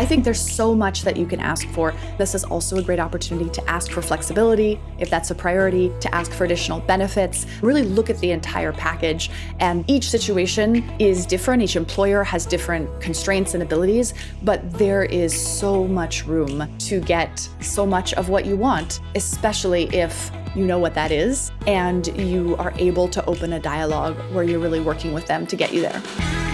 I think there's so much that you can ask for. This is also a great opportunity to ask for flexibility, if that's a priority, to ask for additional benefits. Really look at the entire package. And each situation is different. Each employer has different constraints and abilities, but there is so much room to get so much of what you want, especially if you know what that is, and you are able to open a dialogue where you're really working with them to get you there.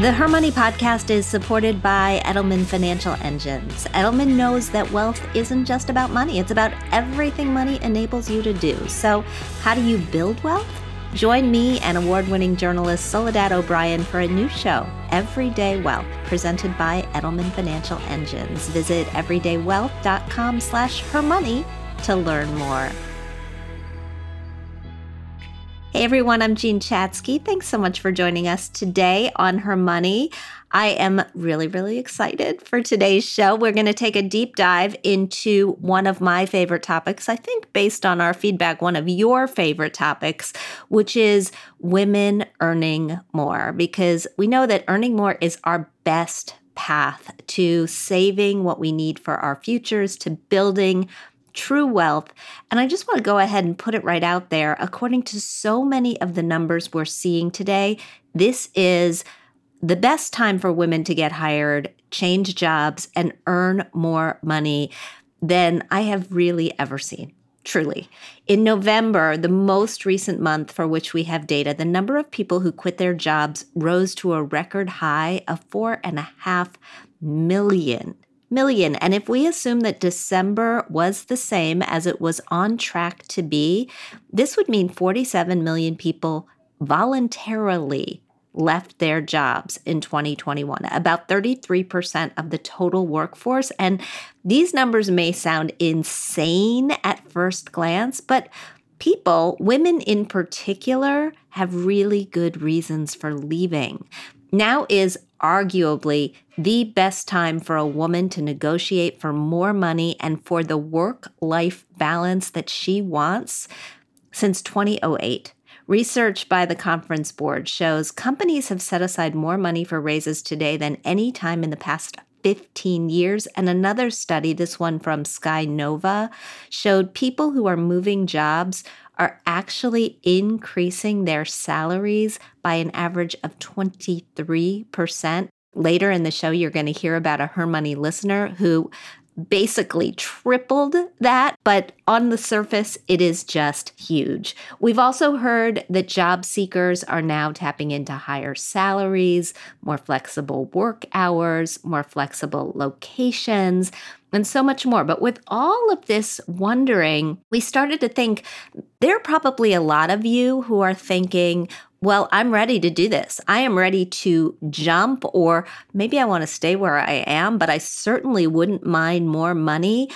The Her Money podcast is supported by Edelman Financial Engines. Edelman knows that wealth isn't just about money, it's about everything money enables you to do. So, how do you build wealth? Join me and award-winning journalist Soledad O'Brien for a new show, Everyday Wealth, presented by Edelman Financial Engines. Visit everydaywealth.com slash her money to learn more. Hey everyone, I'm Jean Chatzky. Thanks so much for joining us today on Her Money. I am really, really excited for today's show. We're going to take a deep dive into one of my favorite topics, I think, based on our feedback, one of your favorite topics, which is women earning more, because we know that earning more is our best path to saving what we need for our futures, to building true wealth. And I just want to go ahead and put it right out there. According to so many of the numbers we're seeing today, this is the best time for women to get hired, change jobs, and earn more money than I have really ever seen. Truly. In November, the most recent month for which we have data, the number of people who quit their jobs rose to a record high of four and a half million million. And if we assume that December was the same as it was on track to be, this would mean 47 million people voluntarily left their jobs in 2021, about 33% of the total workforce. And these numbers may sound insane at first glance, but people, women in particular, have really good reasons for leaving. Now is arguably the best time for a woman to negotiate for more money and for the work life balance that she wants since 2008. Research by the Conference Board shows companies have set aside more money for raises today than any time in the past 15 years. And another study, this one from Skynova, showed people who are moving jobs are actually increasing their salaries by an average of 23%. Later in the show, you're going to hear about a Her Money listener who basically tripled that, but on the surface, it is just huge. We've also heard that job seekers are now tapping into higher salaries, more flexible work hours, more flexible locations, and so much more. But with all of this wondering, we started to think there are probably a lot of you who are thinking, well, I'm ready to do this. I am ready to jump, or maybe I want to stay where I am, but I certainly wouldn't mind more money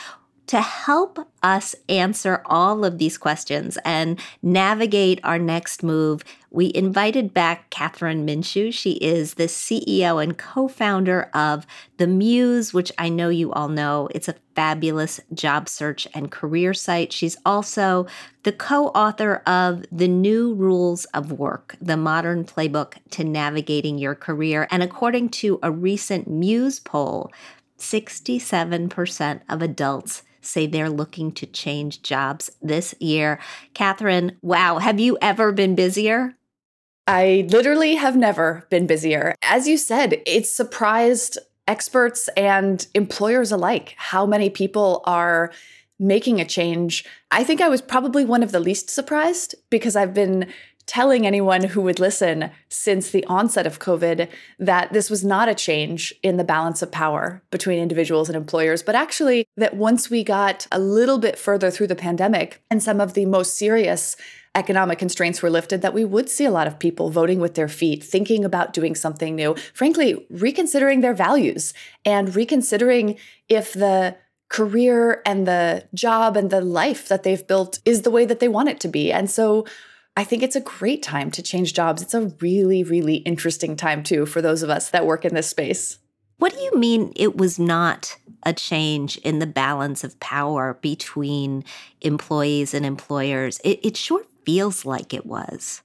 to help us answer all of these questions and navigate our next move, we invited back Kathryn Minshew. She is the CEO and co founder of The Muse, which I know you all know. It's a fabulous job search and career site. She's also the co author of The New Rules of Work, the modern playbook to navigating your career. And according to a recent Muse poll, 67% of adults say they're looking to change jobs this year. Kathryn, wow, have you ever been busier? I literally have never been busier. As you said, it's surprised experts and employers alike how many people are making a change. I think I was probably one of the least surprised because I've been telling anyone who would listen since the onset of COVID that this was not a change in the balance of power between individuals and employers, but actually that once we got a little bit further through the pandemic and some of the most serious economic constraints were lifted, that we would see a lot of people voting with their feet, thinking about doing something new, frankly, reconsidering their values and reconsidering if the career and the job and the life that they've built is the way that they want it to be. And so I think it's a great time to change jobs. It's a really, really interesting time too for those of us that work in this space. What do you mean it was not a change in the balance of power between employees and employers? It, it sure feels like it was.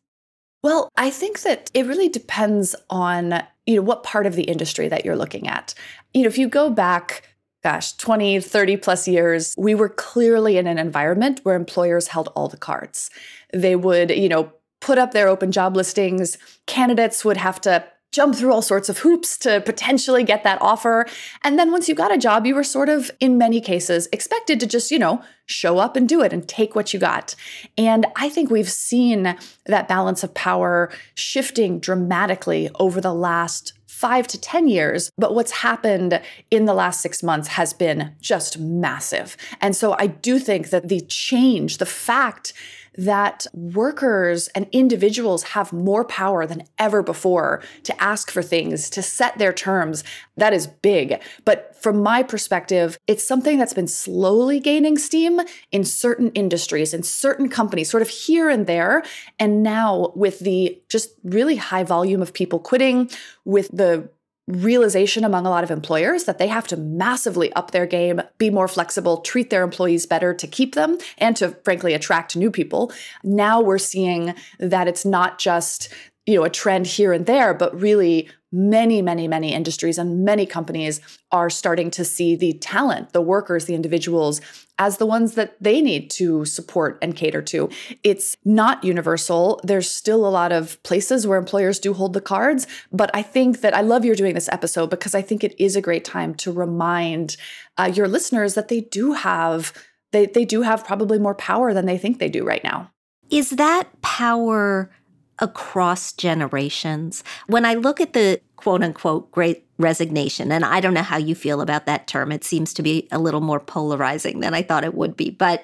Well, I think that it really depends on, you know, what part of the industry that you're looking at. You know, if you go back gosh, 20, 30 plus years, we were clearly in an environment where employers held all the cards. They would, you know, put up their open job listings. Candidates would have to jump through all sorts of hoops to potentially get that offer. And then once you got a job, you were sort of, in many cases, expected to just, you know, show up and do it and take what you got. And I think we've seen that balance of power shifting dramatically over the last five to 10 years. But what's happened in the last six months has been just massive. And so I do think that the change, the fact that workers and individuals have more power than ever before to ask for things, to set their terms. That is big. But from my perspective, it's something that's been slowly gaining steam in certain industries, in certain companies, sort of here and there. And now, with the just really high volume of people quitting, with the realization among a lot of employers that they have to massively up their game, be more flexible, treat their employees better to keep them and to frankly attract new people. Now we're seeing that it's not just you know a trend here and there but really many many many industries and many companies are starting to see the talent the workers the individuals as the ones that they need to support and cater to. It's not universal. There's still a lot of places where employers do hold the cards but i think that i love you're doing this episode because i think it is a great time to remind uh, your listeners that they do have they, they do have probably more power than they think they do right now. Is that power across generations. When I look at the quote unquote great resignation, and I don't know how you feel about that term, it seems to be a little more polarizing than I thought it would be. But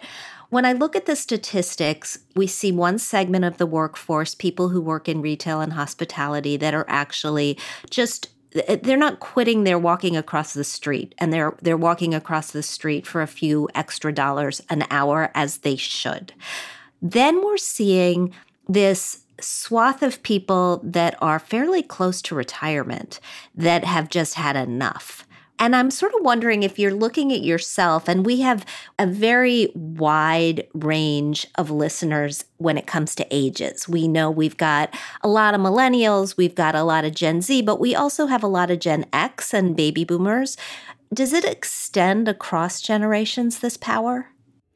when I look at the statistics, we see one segment of the workforce, people who work in retail and hospitality, that are actually just they're not quitting they're walking across the street and they're they're walking across the street for a few extra dollars an hour as they should then we're seeing this swath of people that are fairly close to retirement that have just had enough. And I'm sort of wondering if you're looking at yourself, and we have a very wide range of listeners when it comes to ages. We know we've got a lot of millennials, we've got a lot of Gen Z, but we also have a lot of Gen X and baby boomers. Does it extend across generations, this power?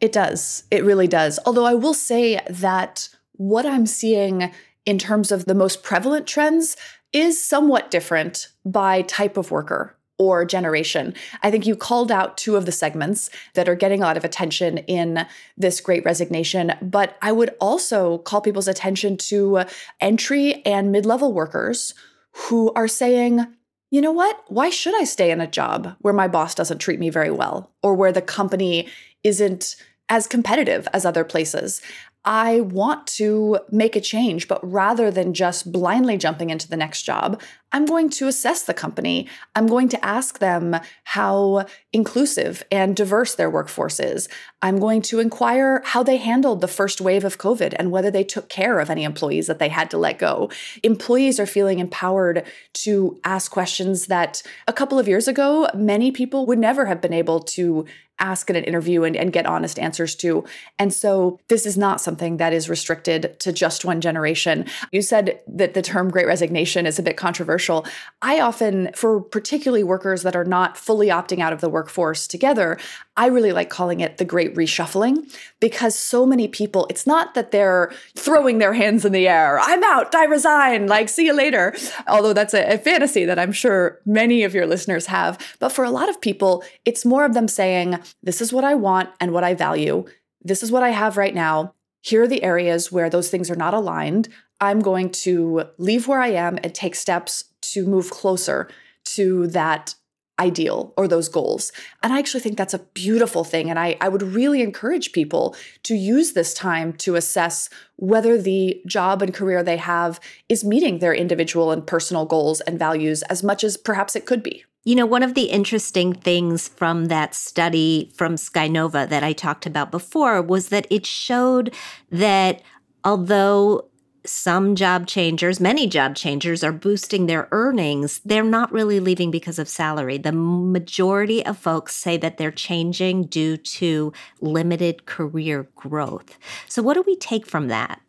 It does. It really does. Although I will say that what I'm seeing in terms of the most prevalent trends is somewhat different by type of worker or generation. I think you called out two of the segments that are getting a lot of attention in this great resignation, but I would also call people's attention to entry and mid level workers who are saying, you know what? Why should I stay in a job where my boss doesn't treat me very well or where the company isn't as competitive as other places? I want to make a change, but rather than just blindly jumping into the next job, I'm going to assess the company. I'm going to ask them how inclusive and diverse their workforce is. I'm going to inquire how they handled the first wave of COVID and whether they took care of any employees that they had to let go. Employees are feeling empowered to ask questions that a couple of years ago, many people would never have been able to ask in an interview and, and get honest answers to. And so this is not something that is restricted to just one generation. You said that the term great resignation is a bit controversial controversial. I often, for particularly workers that are not fully opting out of the workforce together, I really like calling it the great reshuffling because so many people, it's not that they're throwing their hands in the air, I'm out, I resign, like, see you later. Although that's a, a fantasy that I'm sure many of your listeners have. But for a lot of people, it's more of them saying, This is what I want and what I value. This is what I have right now. Here are the areas where those things are not aligned. I'm going to leave where I am and take steps to move closer to that ideal or those goals. And I actually think that's a beautiful thing. And I, I would really encourage people to use this time to assess whether the job and career they have is meeting their individual and personal goals and values as much as perhaps it could be. You know, one of the interesting things from that study from Skynova that I talked about before was that it showed that although some job changers, many job changers are boosting their earnings. They're not really leaving because of salary. The majority of folks say that they're changing due to limited career growth. So, what do we take from that?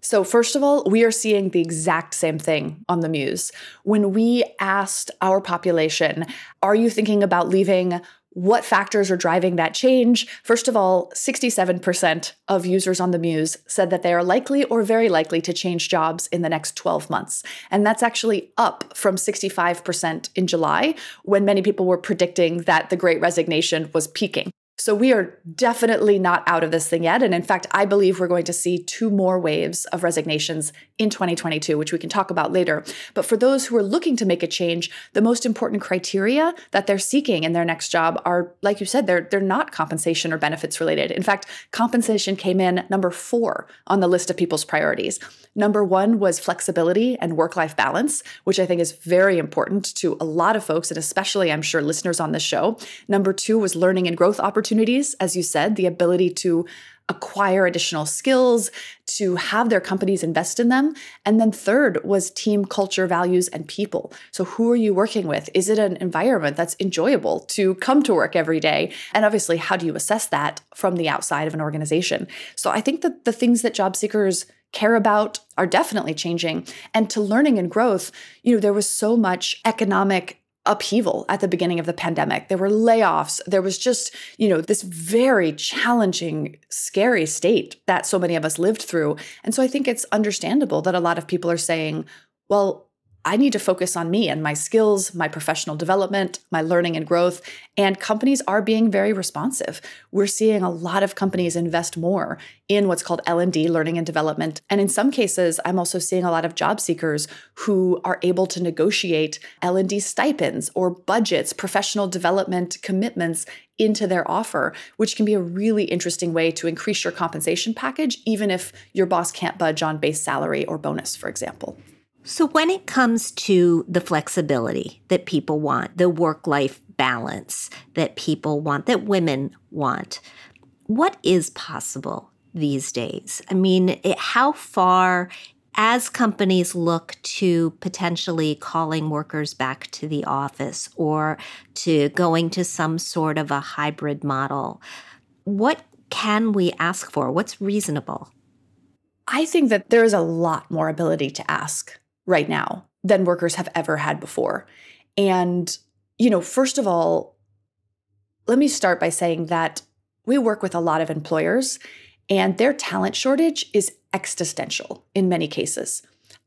So, first of all, we are seeing the exact same thing on the Muse. When we asked our population, Are you thinking about leaving? What factors are driving that change? First of all, 67% of users on the Muse said that they are likely or very likely to change jobs in the next 12 months. And that's actually up from 65% in July, when many people were predicting that the great resignation was peaking. So we are definitely not out of this thing yet. And in fact, I believe we're going to see two more waves of resignations in 2022, which we can talk about later. But for those who are looking to make a change, the most important criteria that they're seeking in their next job are, like you said, they're, they're not compensation or benefits related. In fact, compensation came in number four on the list of people's priorities. Number one was flexibility and work life balance, which I think is very important to a lot of folks, and especially, I'm sure, listeners on this show. Number two was learning and growth opportunities, as you said, the ability to acquire additional skills, to have their companies invest in them. And then third was team culture, values, and people. So, who are you working with? Is it an environment that's enjoyable to come to work every day? And obviously, how do you assess that from the outside of an organization? So, I think that the things that job seekers care about are definitely changing. And to learning and growth, you know, there was so much economic upheaval at the beginning of the pandemic. There were layoffs. There was just, you know, this very challenging, scary state that so many of us lived through. And so I think it's understandable that a lot of people are saying, well, I need to focus on me and my skills, my professional development, my learning and growth. And companies are being very responsive. We're seeing a lot of companies invest more in what's called L&D, learning and development. And in some cases, I'm also seeing a lot of job seekers who are able to negotiate L&D stipends or budgets, professional development commitments into their offer, which can be a really interesting way to increase your compensation package even if your boss can't budge on base salary or bonus, for example. So, when it comes to the flexibility that people want, the work life balance that people want, that women want, what is possible these days? I mean, it, how far, as companies look to potentially calling workers back to the office or to going to some sort of a hybrid model, what can we ask for? What's reasonable? I think that there is a lot more ability to ask right now than workers have ever had before. And, you know, first of all, let me start by saying that we work with a lot of employers and their talent shortage is existential in many cases.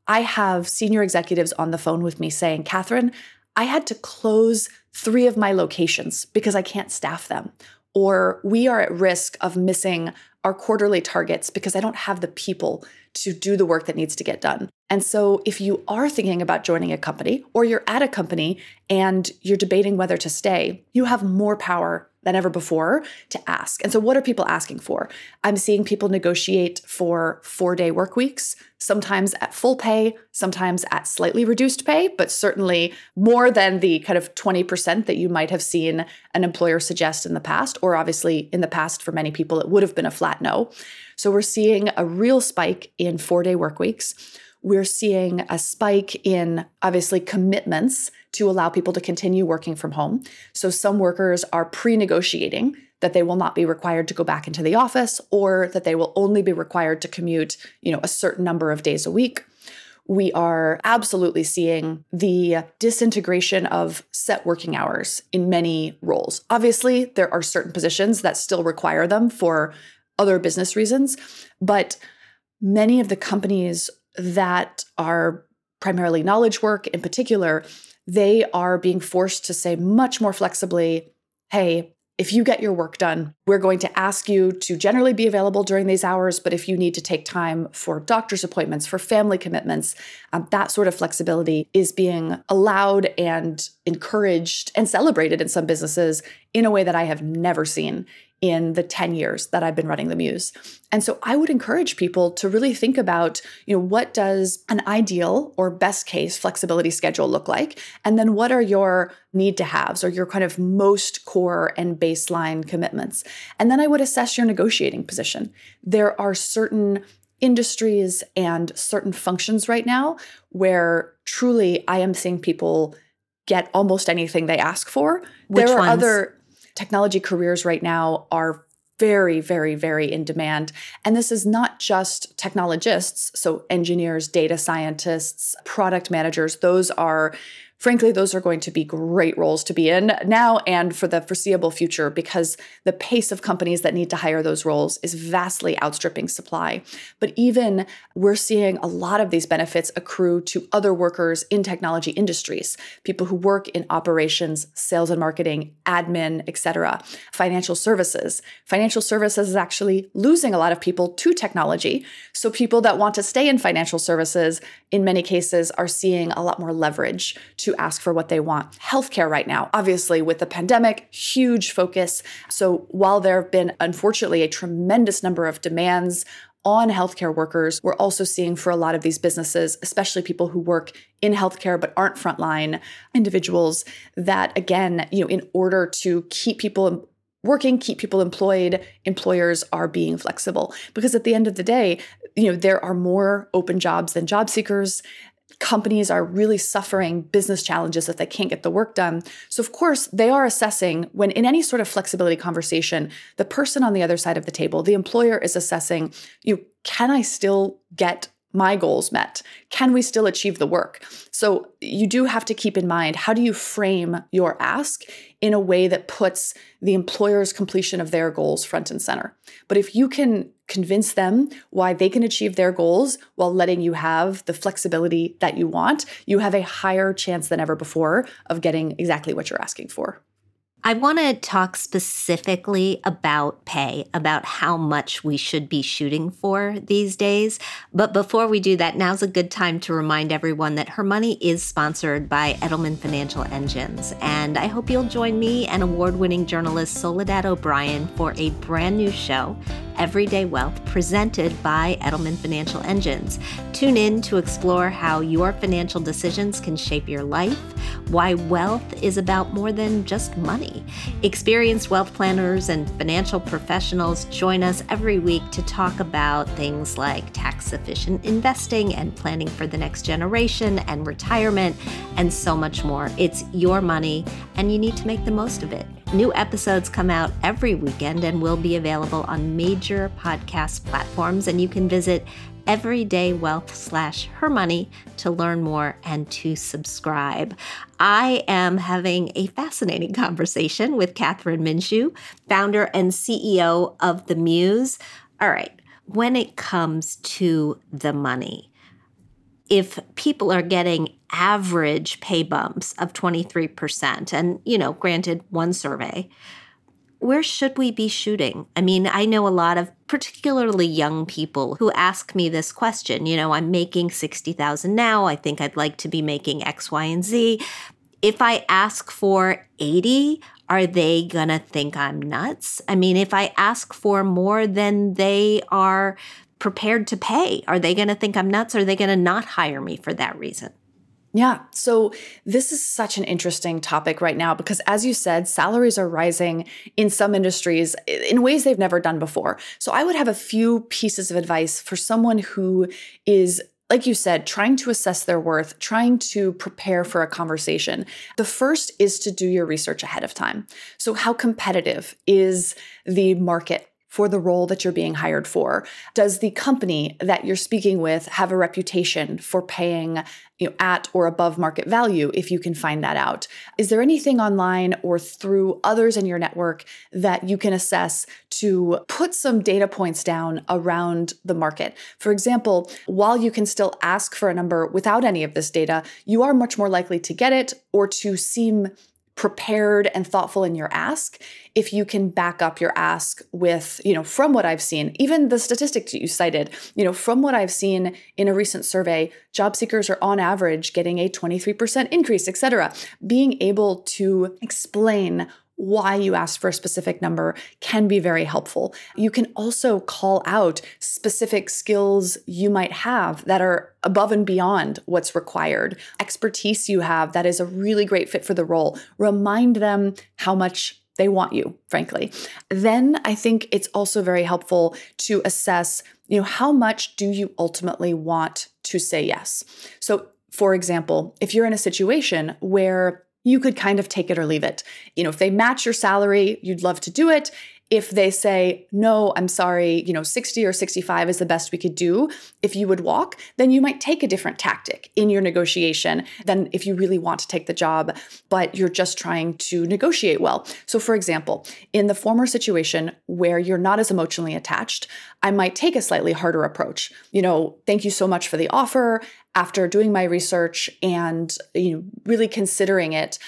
I have senior executives on the phone with me saying, Kathryn, I had to close three of my locations because I can't staff them. Or we are at risk of missing our quarterly targets because I don't have the people to do the work that needs to get done. And so, if you are thinking about joining a company or you're at a company and you're debating whether to stay, you have more power than ever before to ask. And so, what are people asking for? I'm seeing people negotiate for four day work weeks, sometimes at full pay, sometimes at slightly reduced pay, but certainly more than the kind of 20% that you might have seen an employer suggest in the past, or obviously in the past for many people, it would have been a flat no. So, we're seeing a real spike in four day work weeks. We're seeing a spike in obviously commitments to allow people to continue working from home. So some workers are pre negotiating that they will not be required to go back into the office or that they will only be required to commute, you know, a certain number of days a week. We are absolutely seeing the disintegration of set working hours in many roles. Obviously, there are certain positions that still require them for other business reasons, but many of the companies that are primarily knowledge work in particular, they are being forced to say much more flexibly, hey, if you get your work done, we're going to ask you to generally be available during these hours. But if you need to take time for doctor's appointments, for family commitments, um, that sort of flexibility is being allowed and encouraged and celebrated in some businesses in a way that I have never seen in the 10 years that I've been running the Muse. And so I would encourage people to really think about, you know, what does an ideal or best case flexibility schedule look like? And then what are your need to haves or your kind of most core and baseline commitments? And then I would assess your negotiating position. There are certain industries and certain functions right now where truly I am seeing people get almost anything they ask for. Which there are ones? other technology careers right now are very, very, very in demand. And this is not just technologists, so engineers, data scientists, product managers, those are frankly, those are going to be great roles to be in now and for the foreseeable future because the pace of companies that need to hire those roles is vastly outstripping supply. But even we're seeing a lot of these benefits accrue to other workers in technology industries, people who work in operations, sales and marketing, admin, etc., financial services. Financial services is actually losing a lot of people to technology. So people that want to stay in financial services in many cases are seeing a lot more leverage to ask for what they want. Healthcare right now, obviously, with the pandemic, huge focus. So while there have been, unfortunately, a tremendous number of demands on healthcare workers, we're also seeing for a lot of these businesses, especially people who work in healthcare but aren't frontline individuals, that again, you know, in order to keep people working keep people employed employers are being flexible because at the end of the day you know there are more open jobs than job seekers companies are really suffering business challenges that they can't get the work done. So, of course, they are assessing when in any sort of flexibility conversation, the person on the other side of the table, the employer is assessing, you know, can I still get my goals met? Can we still achieve the work? So you do have to keep in mind how do you frame your ask in a way that puts the employer's completion of their goals front and center. But if you can convince them why they can achieve their goals while letting you have the flexibility that you want, you have a higher chance than ever before of getting exactly what you're asking for. I want to talk specifically about pay, about how much we should be shooting for these days. But before we do that, now's a good time to remind everyone that Her Money is sponsored by Edelman Financial Engines. And I hope you'll join me and award winning journalist Soledad O'Brien for a brand new show Everyday Wealth presented by Edelman Financial Engines. Tune in to explore how your financial decisions can shape your life, why wealth is about more than just money. Experienced wealth planners and financial professionals join us every week to talk about things like tax efficient investing and planning for the next generation and retirement and so much more. It's your money and you need to make the most of it. New episodes come out every weekend and will be available on major podcast platforms. And you can visit everydaywealth slash her money to learn more and to subscribe. I am having a fascinating conversation with Kathryn Minshew, founder and CEO of The Muse. All right, when it comes to the money, if people are getting average pay bumps of 23%, and, you know, granted, one survey, where should we be shooting? I mean, I know a lot of particularly young people who ask me this question. You know, I'm making 60,000 now. I think I'd like to be making X, Y, and Z. If I ask for 80, are they going to think I'm nuts? I mean, if I ask for more than they are prepared to pay? Are they going to think I'm nuts? Are they going to not hire me for that reason? Yeah. So this is such an interesting topic right now because, as you said, salaries are rising in some industries in ways they've never done before. So I would have a few pieces of advice for someone who is like you said, trying to assess their worth, trying to prepare for a conversation. The first is to do your research ahead of time. So, how competitive is the market for the role that you're being hired for? Does the company that you're speaking with have a reputation for paying you know, at or above market value if you can find that out? Is there anything online or through others in your network that you can assess to put some data points down around the market? For example, while you can still ask for a number without any of this data, you are much more likely to get it or to seem prepared and thoughtful in your ask if you can back up your ask with you know from what i've seen even the statistics you cited you know from what i've seen in a recent survey job seekers are on average getting a 23% increase etc being able to explain why you asked for a specific number can be very helpful. You can also call out specific skills you might have that are above and beyond what's required, expertise you have that is a really great fit for the role. Remind them how much they want you, frankly. Then I think it's also very helpful to assess You know, how much do you ultimately want to say yes? So, for example, if you're in a situation where you could kind of take it or leave it. You know, if they match your salary, you'd love to do it if they say, no, I'm sorry, you know, 60 or 65 is the best we could do, if you would walk, then you might take a different tactic in your negotiation than if you really want to take the job, but you're just trying to negotiate well. So, for example, in the former situation where you're not as emotionally attached, I might take a slightly harder approach. You know, thank you so much for the offer. After doing my research and you know, really considering it,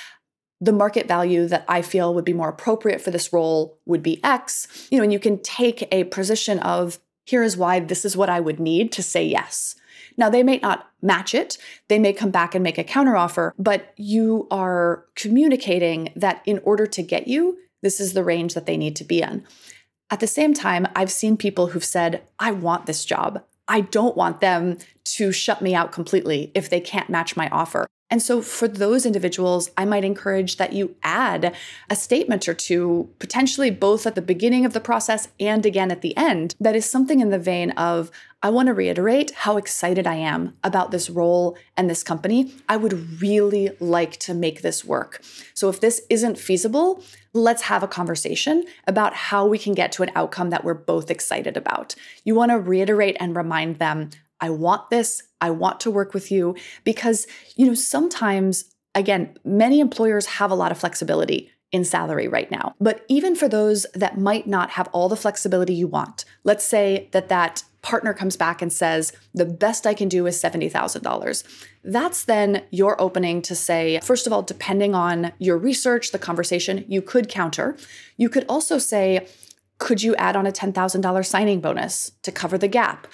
the market value that I feel would be more appropriate for this role would be X. You know, and you can take a position of here is why this is what I would need to say yes. Now, they may not match it. They may come back and make a counteroffer, but you are communicating that in order to get you, this is the range that they need to be in. At the same time, I've seen people who've said, I want this job. I don't want them to shut me out completely if they can't match my offer. And so, for those individuals, I might encourage that you add a statement or two, potentially both at the beginning of the process and again at the end, that is something in the vein of, I want to reiterate how excited I am about this role and this company. I would really like to make this work. So, if this isn't feasible, let's have a conversation about how we can get to an outcome that we're both excited about. You want to reiterate and remind them I want this. I want to work with you because, you know, sometimes, again, many employers have a lot of flexibility in salary right now. But even for those that might not have all the flexibility you want, let's say that that partner comes back and says, the best I can do is $70,000. That's then your opening to say, first of all, depending on your research, the conversation, you could counter. You could also say, could you add on a $10,000 signing bonus to cover the gap?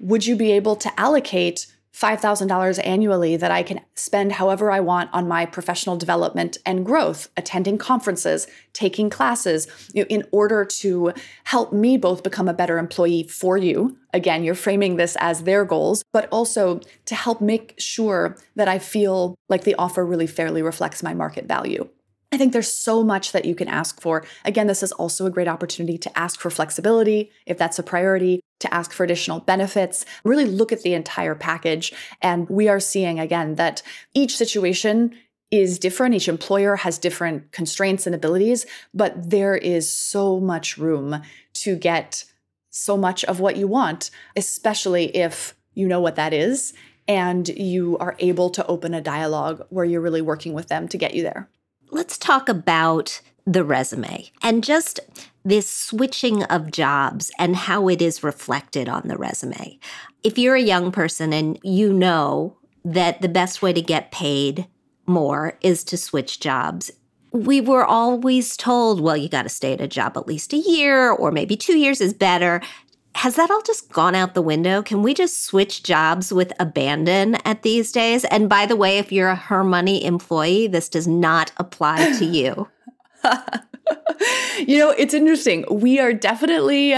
Would you be able to allocate $5,000 annually that I can spend however I want on my professional development and growth, attending conferences, taking classes, you know, in order to help me both become a better employee for you. Again, you're framing this as their goals, but also to help make sure that I feel like the offer really fairly reflects my market value. I think there's so much that you can ask for. Again, this is also a great opportunity to ask for flexibility if that's a priority, to ask for additional benefits, really look at the entire package. And we are seeing again that each situation is different. Each employer has different constraints and abilities, but there is so much room to get so much of what you want, especially if you know what that is and you are able to open a dialogue where you're really working with them to get you there let's talk about the resume and just this switching of jobs and how it is reflected on the resume. If you're a young person and you know that the best way to get paid more is to switch jobs, we were always told, well, you got to stay at a job at least a year or maybe two years is better has that all just gone out the window? Can we just switch jobs with abandon at these days? And by the way, if you're a Her Money employee, this does not apply to you. you know, it's interesting. We are definitely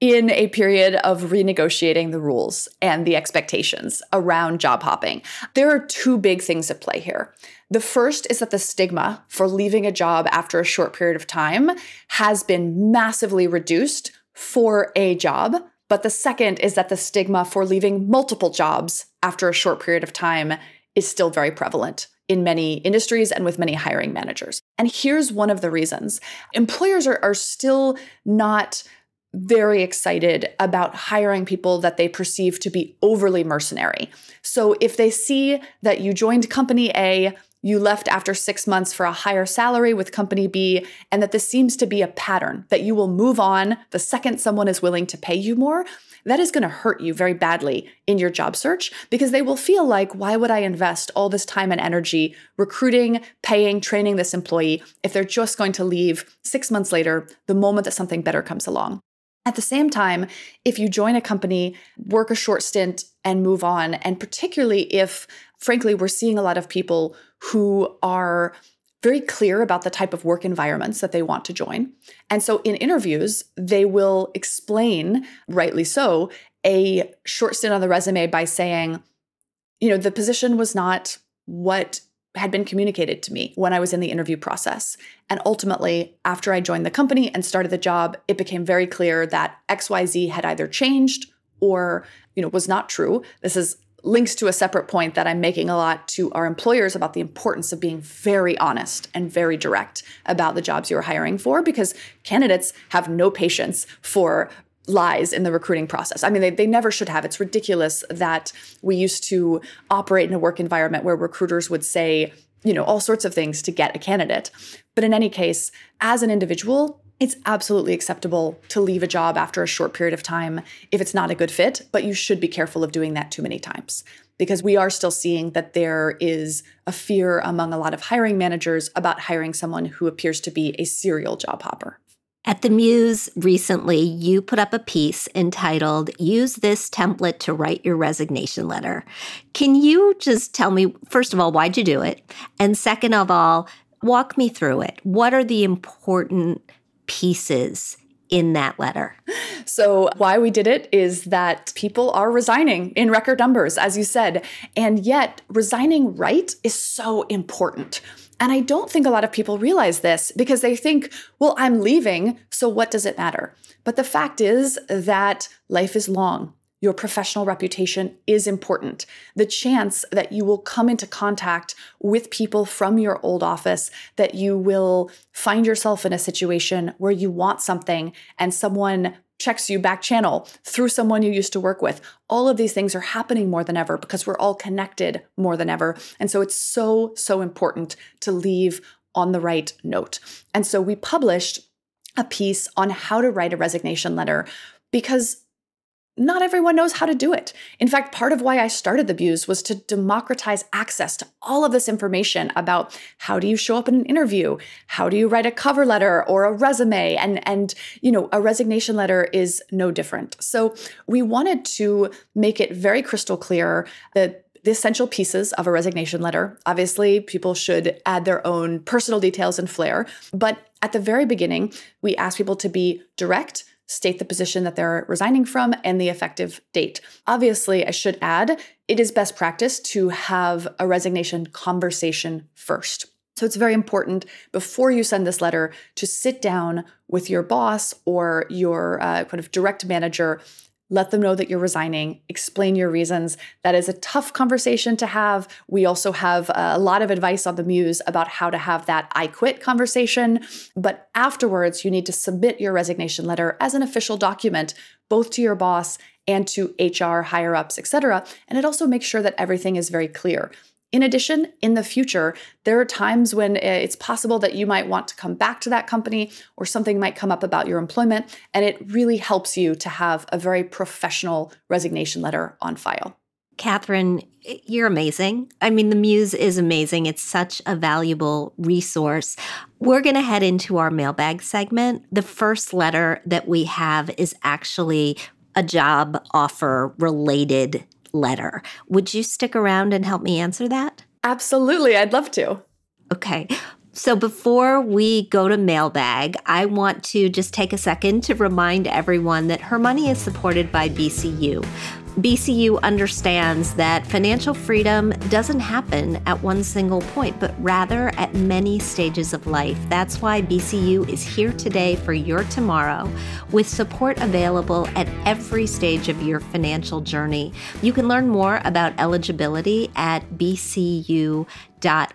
in a period of renegotiating the rules and the expectations around job hopping. There are two big things at play here. The first is that the stigma for leaving a job after a short period of time has been massively reduced for a job. But the second is that the stigma for leaving multiple jobs after a short period of time is still very prevalent in many industries and with many hiring managers. And here's one of the reasons employers are, are still not very excited about hiring people that they perceive to be overly mercenary. So if they see that you joined company A, you left after six months for a higher salary with company B, and that this seems to be a pattern that you will move on the second someone is willing to pay you more. That is going to hurt you very badly in your job search because they will feel like, why would I invest all this time and energy recruiting, paying, training this employee if they're just going to leave six months later the moment that something better comes along? At the same time, if you join a company, work a short stint, and move on, and particularly if, frankly, we're seeing a lot of people who are very clear about the type of work environments that they want to join. And so in interviews, they will explain, rightly so, a short stint on the resume by saying, you know, the position was not what had been communicated to me when I was in the interview process. And ultimately, after I joined the company and started the job, it became very clear that XYZ had either changed or, you know, was not true. This is links to a separate point that I'm making a lot to our employers about the importance of being very honest and very direct about the jobs you're hiring for because candidates have no patience for lies in the recruiting process. I mean, they, they never should have. It's ridiculous that we used to operate in a work environment where recruiters would say, you know, all sorts of things to get a candidate. But in any case, as an individual, it's absolutely acceptable to leave a job after a short period of time if it's not a good fit, but you should be careful of doing that too many times because we are still seeing that there is a fear among a lot of hiring managers about hiring someone who appears to be a serial job hopper. At the Muse recently, you put up a piece entitled Use This Template to Write Your Resignation Letter. Can you just tell me, first of all, why'd you do it? And second of all, walk me through it. What are the important pieces in that letter? So, why we did it is that people are resigning in record numbers, as you said. And yet, resigning right is so important. And I don't think a lot of people realize this because they think, well, I'm leaving, so what does it matter? But the fact is that life is long. Your professional reputation is important. The chance that you will come into contact with people from your old office, that you will find yourself in a situation where you want something and someone checks you back channel through someone you used to work with. All of these things are happening more than ever because we're all connected more than ever. And so it's so, so important to leave on the right note. And so we published a piece on how to write a resignation letter because not everyone knows how to do it. In fact, part of why I started the Muse was to democratize access to all of this information about how do you show up in an interview, how do you write a cover letter or a resume, and and you know a resignation letter is no different. So we wanted to make it very crystal clear that the essential pieces of a resignation letter. Obviously, people should add their own personal details and flair, but at the very beginning, we ask people to be direct state the position that they're resigning from, and the effective date. Obviously, I should add, it is best practice to have a resignation conversation first. So it's very important before you send this letter to sit down with your boss or your uh, kind of direct manager let them know that you're resigning, explain your reasons. That is a tough conversation to have. We also have uh, a lot of advice on the Muse about how to have that I quit conversation. But afterwards, you need to submit your resignation letter as an official document, both to your boss and to HR higher ups, et cetera. And it also makes sure that everything is very clear. In addition, in the future, there are times when eh, it's possible that you might want to come back to that company or something might come up about your employment, and it really helps you to have a very professional resignation letter on file. Kathryn, you're amazing. I mean, the Muse is amazing. It's such a valuable resource. We're going to head into our mailbag segment. The first letter that we have is actually a job offer related letter. Would you stick around and help me answer that? Absolutely. I'd love to. Okay. So before we go to mailbag, I want to just take a second to remind everyone that Her Money is supported by BCU. BCU understands that financial freedom doesn't happen at one single point, but rather at many stages of life. That's why BCU is here today for your tomorrow with support available at every stage of your financial journey. You can learn more about eligibility at bcu.com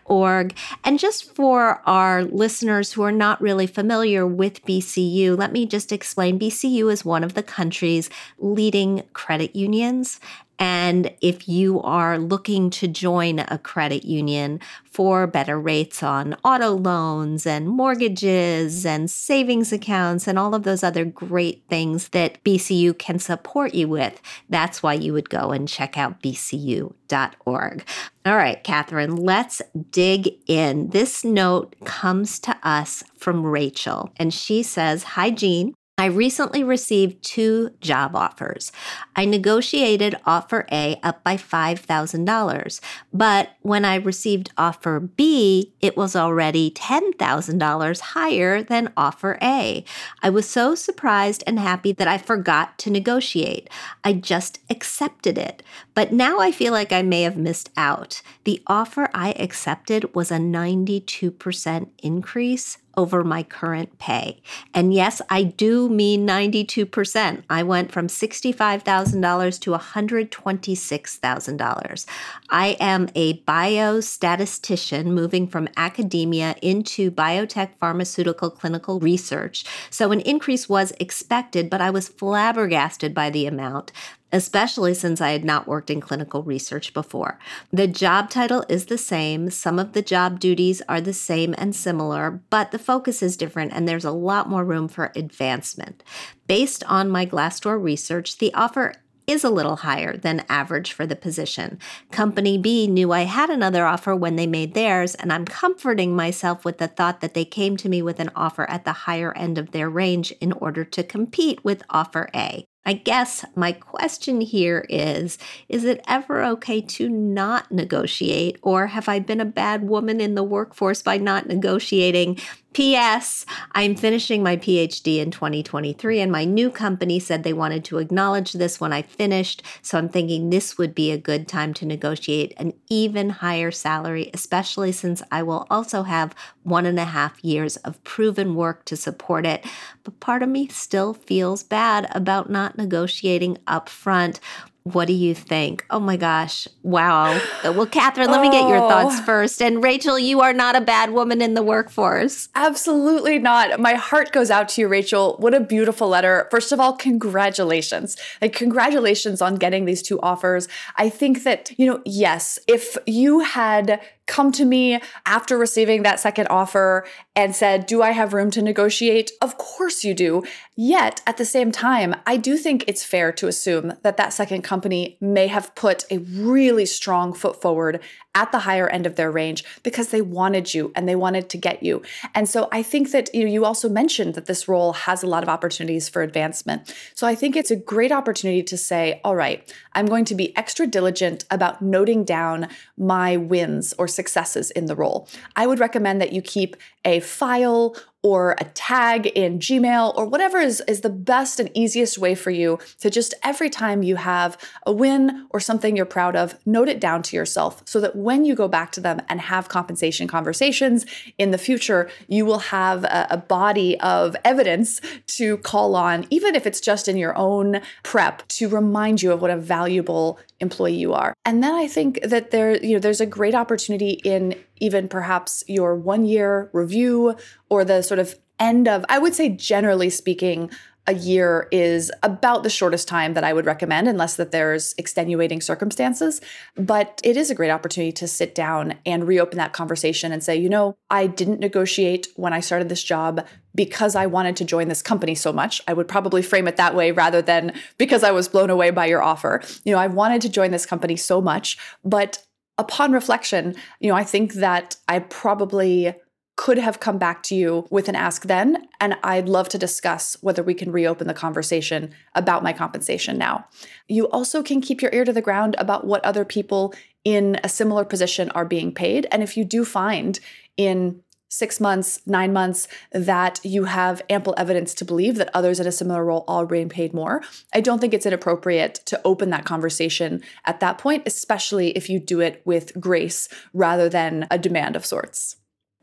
org. And just for our listeners who are not really familiar with BCU, let me just explain BCU is one of the country's leading credit unions. And if you are looking to join a credit union for better rates on auto loans and mortgages and savings accounts and all of those other great things that BCU can support you with, that's why you would go and check out bcu.org. All right, Kathryn, let's dig in. This note comes to us from Rachel, and she says Hi, Jean. I recently received two job offers. I negotiated offer A up by $5,000, but when I received offer B, it was already $10,000 higher than offer A. I was so surprised and happy that I forgot to negotiate. I just accepted it. But now I feel like I may have missed out. The offer I accepted was a 92% increase over my current pay. And yes, I do mean 92%. I went from $65,000 to $126,000. I am a biostatistician moving from academia into biotech pharmaceutical clinical research. So an increase was expected, but I was flabbergasted by the amount especially since I had not worked in clinical research before. The job title is the same, some of the job duties are the same and similar, but the focus is different and there's a lot more room for advancement. Based on my Glassdoor research, the offer is a little higher than average for the position. Company B knew I had another offer when they made theirs, and I'm comforting myself with the thought that they came to me with an offer at the higher end of their range in order to compete with offer A. I guess my question here is Is it ever okay to not negotiate, or have I been a bad woman in the workforce by not negotiating? P.S. I'm finishing my PhD in 2023, and my new company said they wanted to acknowledge this when I finished. So I'm thinking this would be a good time to negotiate an even higher salary, especially since I will also have one and a half years of proven work to support it. But part of me still feels bad about not negotiating up front. What do you think? Oh my gosh. Wow. Well, Kathryn, let me get your oh. thoughts oh. first. And Rachel, you are not a bad woman in the workforce. Absolutely not. My heart goes out to you, Rachel. What a beautiful letter. First of all, congratulations. Like, congratulations on getting these two offers. I think that, you know, yes, if you had come to me after receiving that second offer and said, Do I have room to negotiate? Of course you do. Yet, at the same time, I do think it's fair to assume that that second company may have put a really strong foot forward at the higher end of their range because they wanted you and they wanted to get you. And so I think that you know you also mentioned that this role has a lot of opportunities for advancement. So I think it's a great opportunity to say, all right, I'm going to be extra diligent about noting down my wins or successes in the role. I would recommend that you keep a file or a tag in Gmail or whatever is, is the best and easiest way for you to just every time you have a win or something you're proud of, note it down to yourself so that when you go back to them and have compensation conversations in the future, you will have a, a body of evidence to call on, even if it's just in your own prep to remind you of what a valuable employee you are. And then I think that there, you know, there's a great opportunity in even perhaps your one year review or the sort of end of, I would say, generally speaking, a year is about the shortest time that I would recommend, unless that there's extenuating circumstances. But it is a great opportunity to sit down and reopen that conversation and say, you know, I didn't negotiate when I started this job because I wanted to join this company so much. I would probably frame it that way rather than because I was blown away by your offer. You know, I wanted to join this company so much, but upon reflection, you know, I think that I probably could have come back to you with an ask then. And I'd love to discuss whether we can reopen the conversation about my compensation now. You also can keep your ear to the ground about what other people in a similar position are being paid. And if you do find in six months, nine months, that you have ample evidence to believe that others in a similar role are being paid more, I don't think it's inappropriate to open that conversation at that point, especially if you do it with grace rather than a demand of sorts.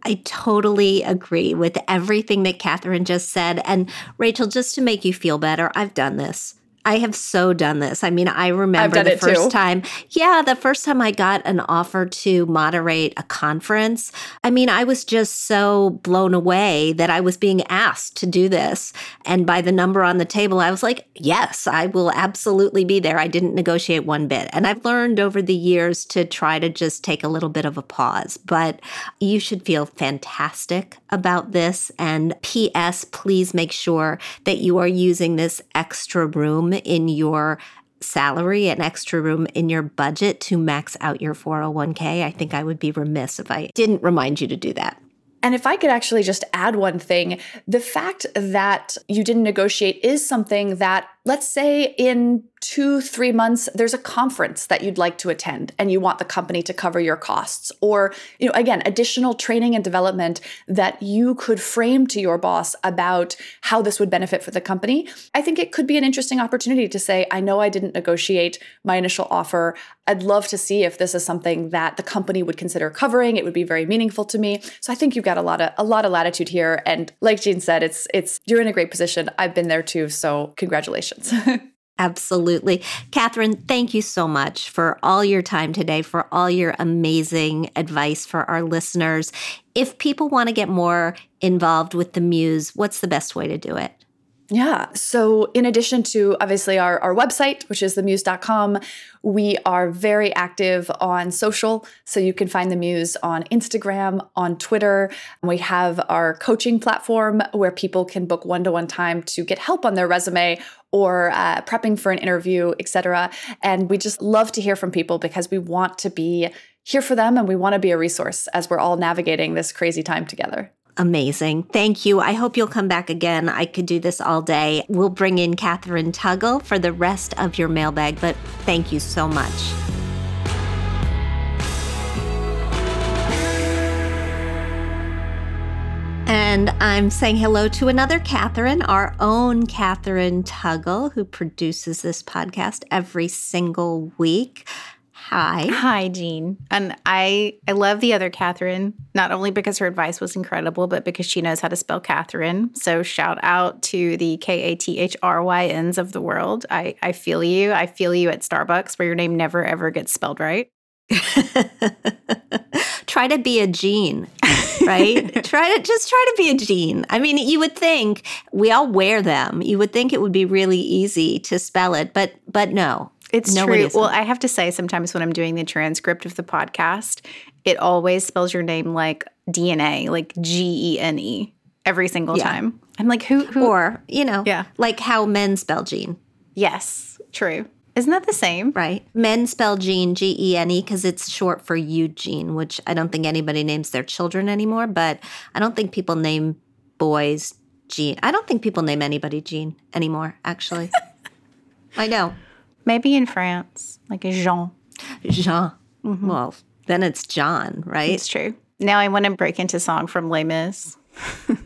I totally agree with everything that Kathryn just said. And Rachel, just to make you feel better, I've done this. I have so done this. I mean, I remember the first too. time. Yeah, the first time I got an offer to moderate a conference. I mean, I was just so blown away that I was being asked to do this. And by the number on the table, I was like, yes, I will absolutely be there. I didn't negotiate one bit. And I've learned over the years to try to just take a little bit of a pause. But you should feel fantastic about this. And P.S., please make sure that you are using this extra room in your salary and extra room in your budget to max out your 401k. I think I would be remiss if I didn't remind you to do that. And if I could actually just add one thing, the fact that you didn't negotiate is something that let's say in two, three months, there's a conference that you'd like to attend and you want the company to cover your costs. Or, you know, again, additional training and development that you could frame to your boss about how this would benefit for the company. I think it could be an interesting opportunity to say, I know I didn't negotiate my initial offer. I'd love to see if this is something that the company would consider covering. It would be very meaningful to me. So I think you've got a lot of a lot of latitude here. And like Jean said, it's it's you're in a great position. I've been there too. So congratulations. Absolutely. Kathryn, thank you so much for all your time today, for all your amazing advice for our listeners. If people want to get more involved with the Muse, what's the best way to do it? Yeah. So, in addition to obviously our, our website, which is themuse.com, we are very active on social. So, you can find the Muse on Instagram, on Twitter. We have our coaching platform where people can book one to one time to get help on their resume or uh, prepping for an interview, etc. And we just love to hear from people because we want to be here for them and we want to be a resource as we're all navigating this crazy time together. Amazing. Thank you. I hope you'll come back again. I could do this all day. We'll bring in Kathryn Tuggle for the rest of your mailbag, but thank you so much. And I'm saying hello to another Kathryn, our own Kathryn Tuggle, who produces this podcast every single week. Hi. Hi, Jean. And I I love the other Kathryn, not only because her advice was incredible, but because she knows how to spell Kathryn. So shout out to the K A T H R Y N's of the world. I, I feel you. I feel you at Starbucks where your name never ever gets spelled right. try to be a Jean, right? try to just try to be a Jean. I mean, you would think we all wear them. You would think it would be really easy to spell it, but but no. It's No, true. Well, I have to say, sometimes when I'm doing the transcript of the podcast, it always spells your name like DNA, like G E N E, every single Yeah. time. I'm like, who? who? Or, you know, Yeah. like how men spell Gene. yes, true. Isn't that the same? right? Men spell Gene, G E N E, because it's short for Eugene, which I don't think anybody names their children anymore, but I don't think people name boys Gene. I don't think people name anybody Gene anymore, actually. I know. Maybe in France, like a Jean. Jean. Mm-hmm. Well, then it's John, right? It's true. Now I want to break into song from Les Mis.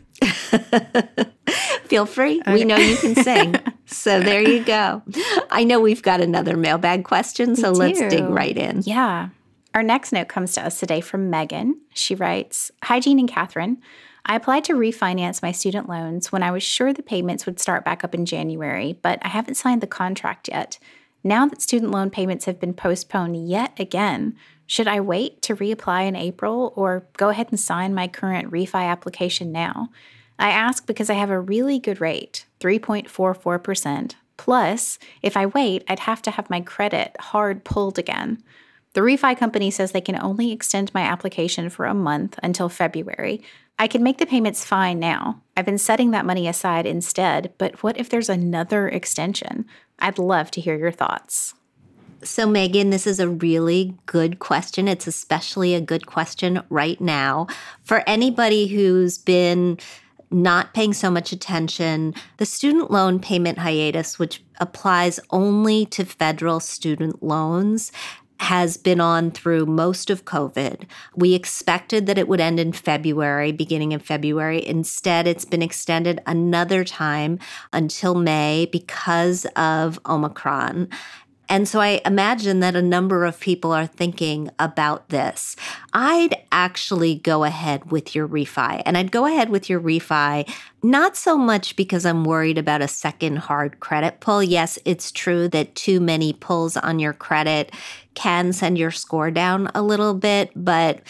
Feel free. We know you can sing. so there you go. I know we've got another mailbag question, so let's dig right in. Yeah. Our next note comes to us today from Megan. She writes Hi, Jean and Kathryn. I applied to refinance my student loans when I was sure the payments would start back up in January, but I haven't signed the contract yet. Now that student loan payments have been postponed yet again, should I wait to reapply in April or go ahead and sign my current refi application now? I ask because I have a really good rate, 3.44%. Plus, if I wait, I'd have to have my credit hard pulled again. The refi company says they can only extend my application for a month until February. I can make the payments fine now. I've been setting that money aside instead, but what if there's another extension? I'd love to hear your thoughts. So, Megan, this is a really good question. It's especially a good question right now for anybody who's been not paying so much attention. The student loan payment hiatus, which applies only to federal student loans, has been on through most of COVID. We expected that it would end in February, beginning in February. Instead, it's been extended another time until May because of Omicron. And so I imagine that a number of people are thinking about this. I'd actually go ahead with your refi, and I'd go ahead with your refi not so much because I'm worried about a second hard credit pull. Yes, it's true that too many pulls on your credit can send your score down a little bit, but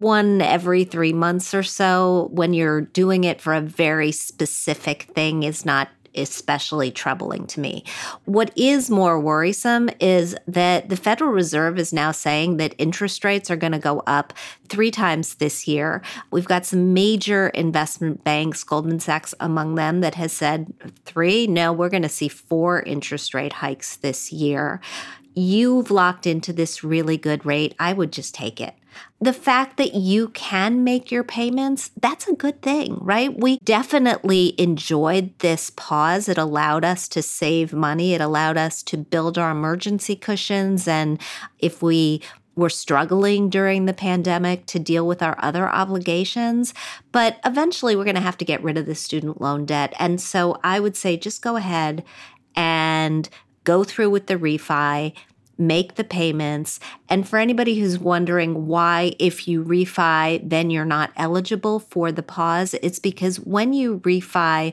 one every three months or so when you're doing it for a very specific thing is not especially troubling to me. What is more worrisome is that the Federal Reserve is now saying that interest rates are going to go up three times this year. We've got some major investment banks, Goldman Sachs among them, that has said three. No, we're going to see four interest rate hikes this year. you've locked into this really good rate, I would just take it. The fact that you can make your payments, that's a good thing, right? We definitely enjoyed this pause. It allowed us to save money. It allowed us to build our emergency cushions. And if we were struggling during the pandemic to deal with our other obligations. But eventually, we're going to have to get rid of the student loan debt. And so I would say just go ahead and go through with the refi, make the payments. And for anybody who's wondering why, if you refi, then you're not eligible for the pause, it's because when you refi,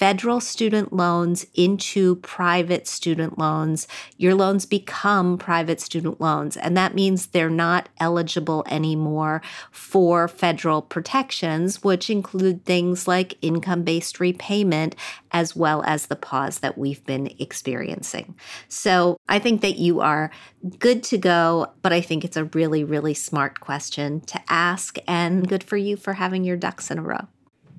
federal student loans into private student loans, your loans become private student loans. And that means they're not eligible anymore for federal protections, which include things like income based repayment, as well as the pause that we've been experiencing. So I think that you are good to go, but I think it's a really, really smart question to ask, and good for you for having your ducks in a row.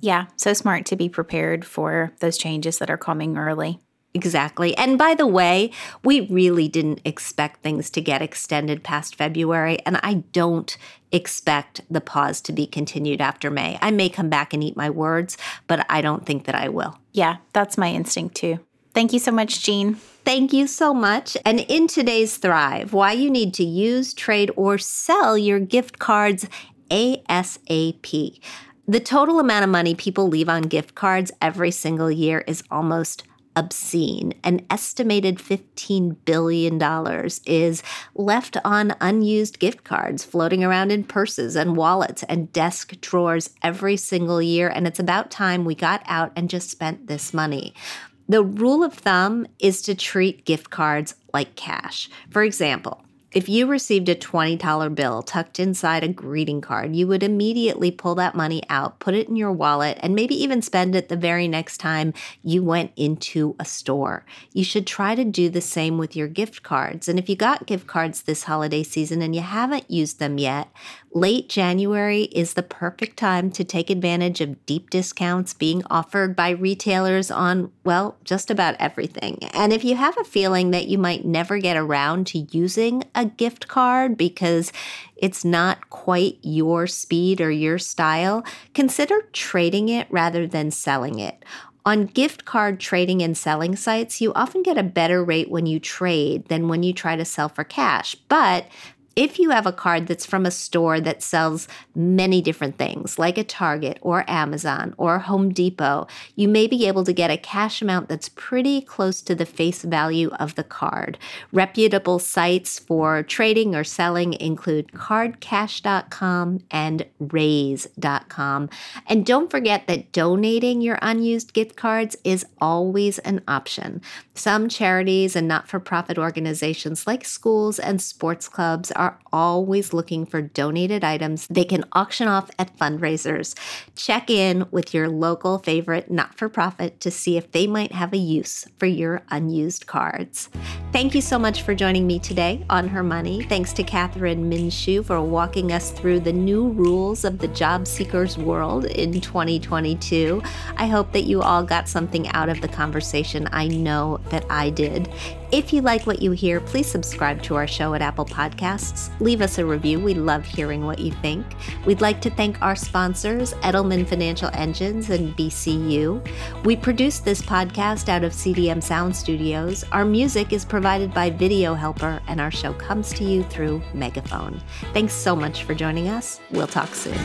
Yeah, so smart to be prepared for those changes that are coming early. Exactly. And by the way, we really didn't expect things to get extended past February, and I don't expect the pause to be continued after May. I may come back and eat my words, but I don't think that I will. Yeah, that's my instinct too. Thank you so much, Jean. Thank you so much. And in today's Thrive, why you need to use, trade, or sell your gift cards ASAP. The total amount of money people leave on gift cards every single year is almost obscene. An estimated $15 billion is left on unused gift cards floating around in purses and wallets and desk drawers every single year. And it's about time we got out and just spent this money. The rule of thumb is to treat gift cards like cash. For example, if you received a $20 bill tucked inside a greeting card, you would immediately pull that money out, put it in your wallet, and maybe even spend it the very next time you went into a store. You should try to do the same with your gift cards. And if you got gift cards this holiday season and you haven't used them yet, Late January is the perfect time to take advantage of deep discounts being offered by retailers on, well, just about everything. And if you have a feeling that you might never get around to using a gift card because it's not quite your speed or your style, consider trading it rather than selling it. On gift card trading and selling sites, you often get a better rate when you trade than when you try to sell for cash. But if you have a card that's from a store that sells many different things, like a Target or Amazon or Home Depot, you may be able to get a cash amount that's pretty close to the face value of the card. Reputable sites for trading or selling include cardcash.com and raise.com. And don't forget that donating your unused gift cards is always an option. Some charities and not for profit organizations like schools and sports clubs are always looking for donated items they can auction off at fundraisers. Check in with your local favorite not for profit to see if they might have a use for your unused cards. Thank you so much for joining me today on Her Money. Thanks to Kathryn Minshew for walking us through the new rules of the job seeker's world in 2022. I hope that you all got something out of the conversation. I know that I did. If you like what you hear, please subscribe to our show at Apple Podcasts. Leave us a review. We love hearing what you think. We'd like to thank our sponsors, Edelman Financial Engines and BCU. We produce this podcast out of CDM Sound Studios. Our music is provided by Video Helper, and our show comes to you through Megaphone. Thanks so much for joining us. We'll talk soon.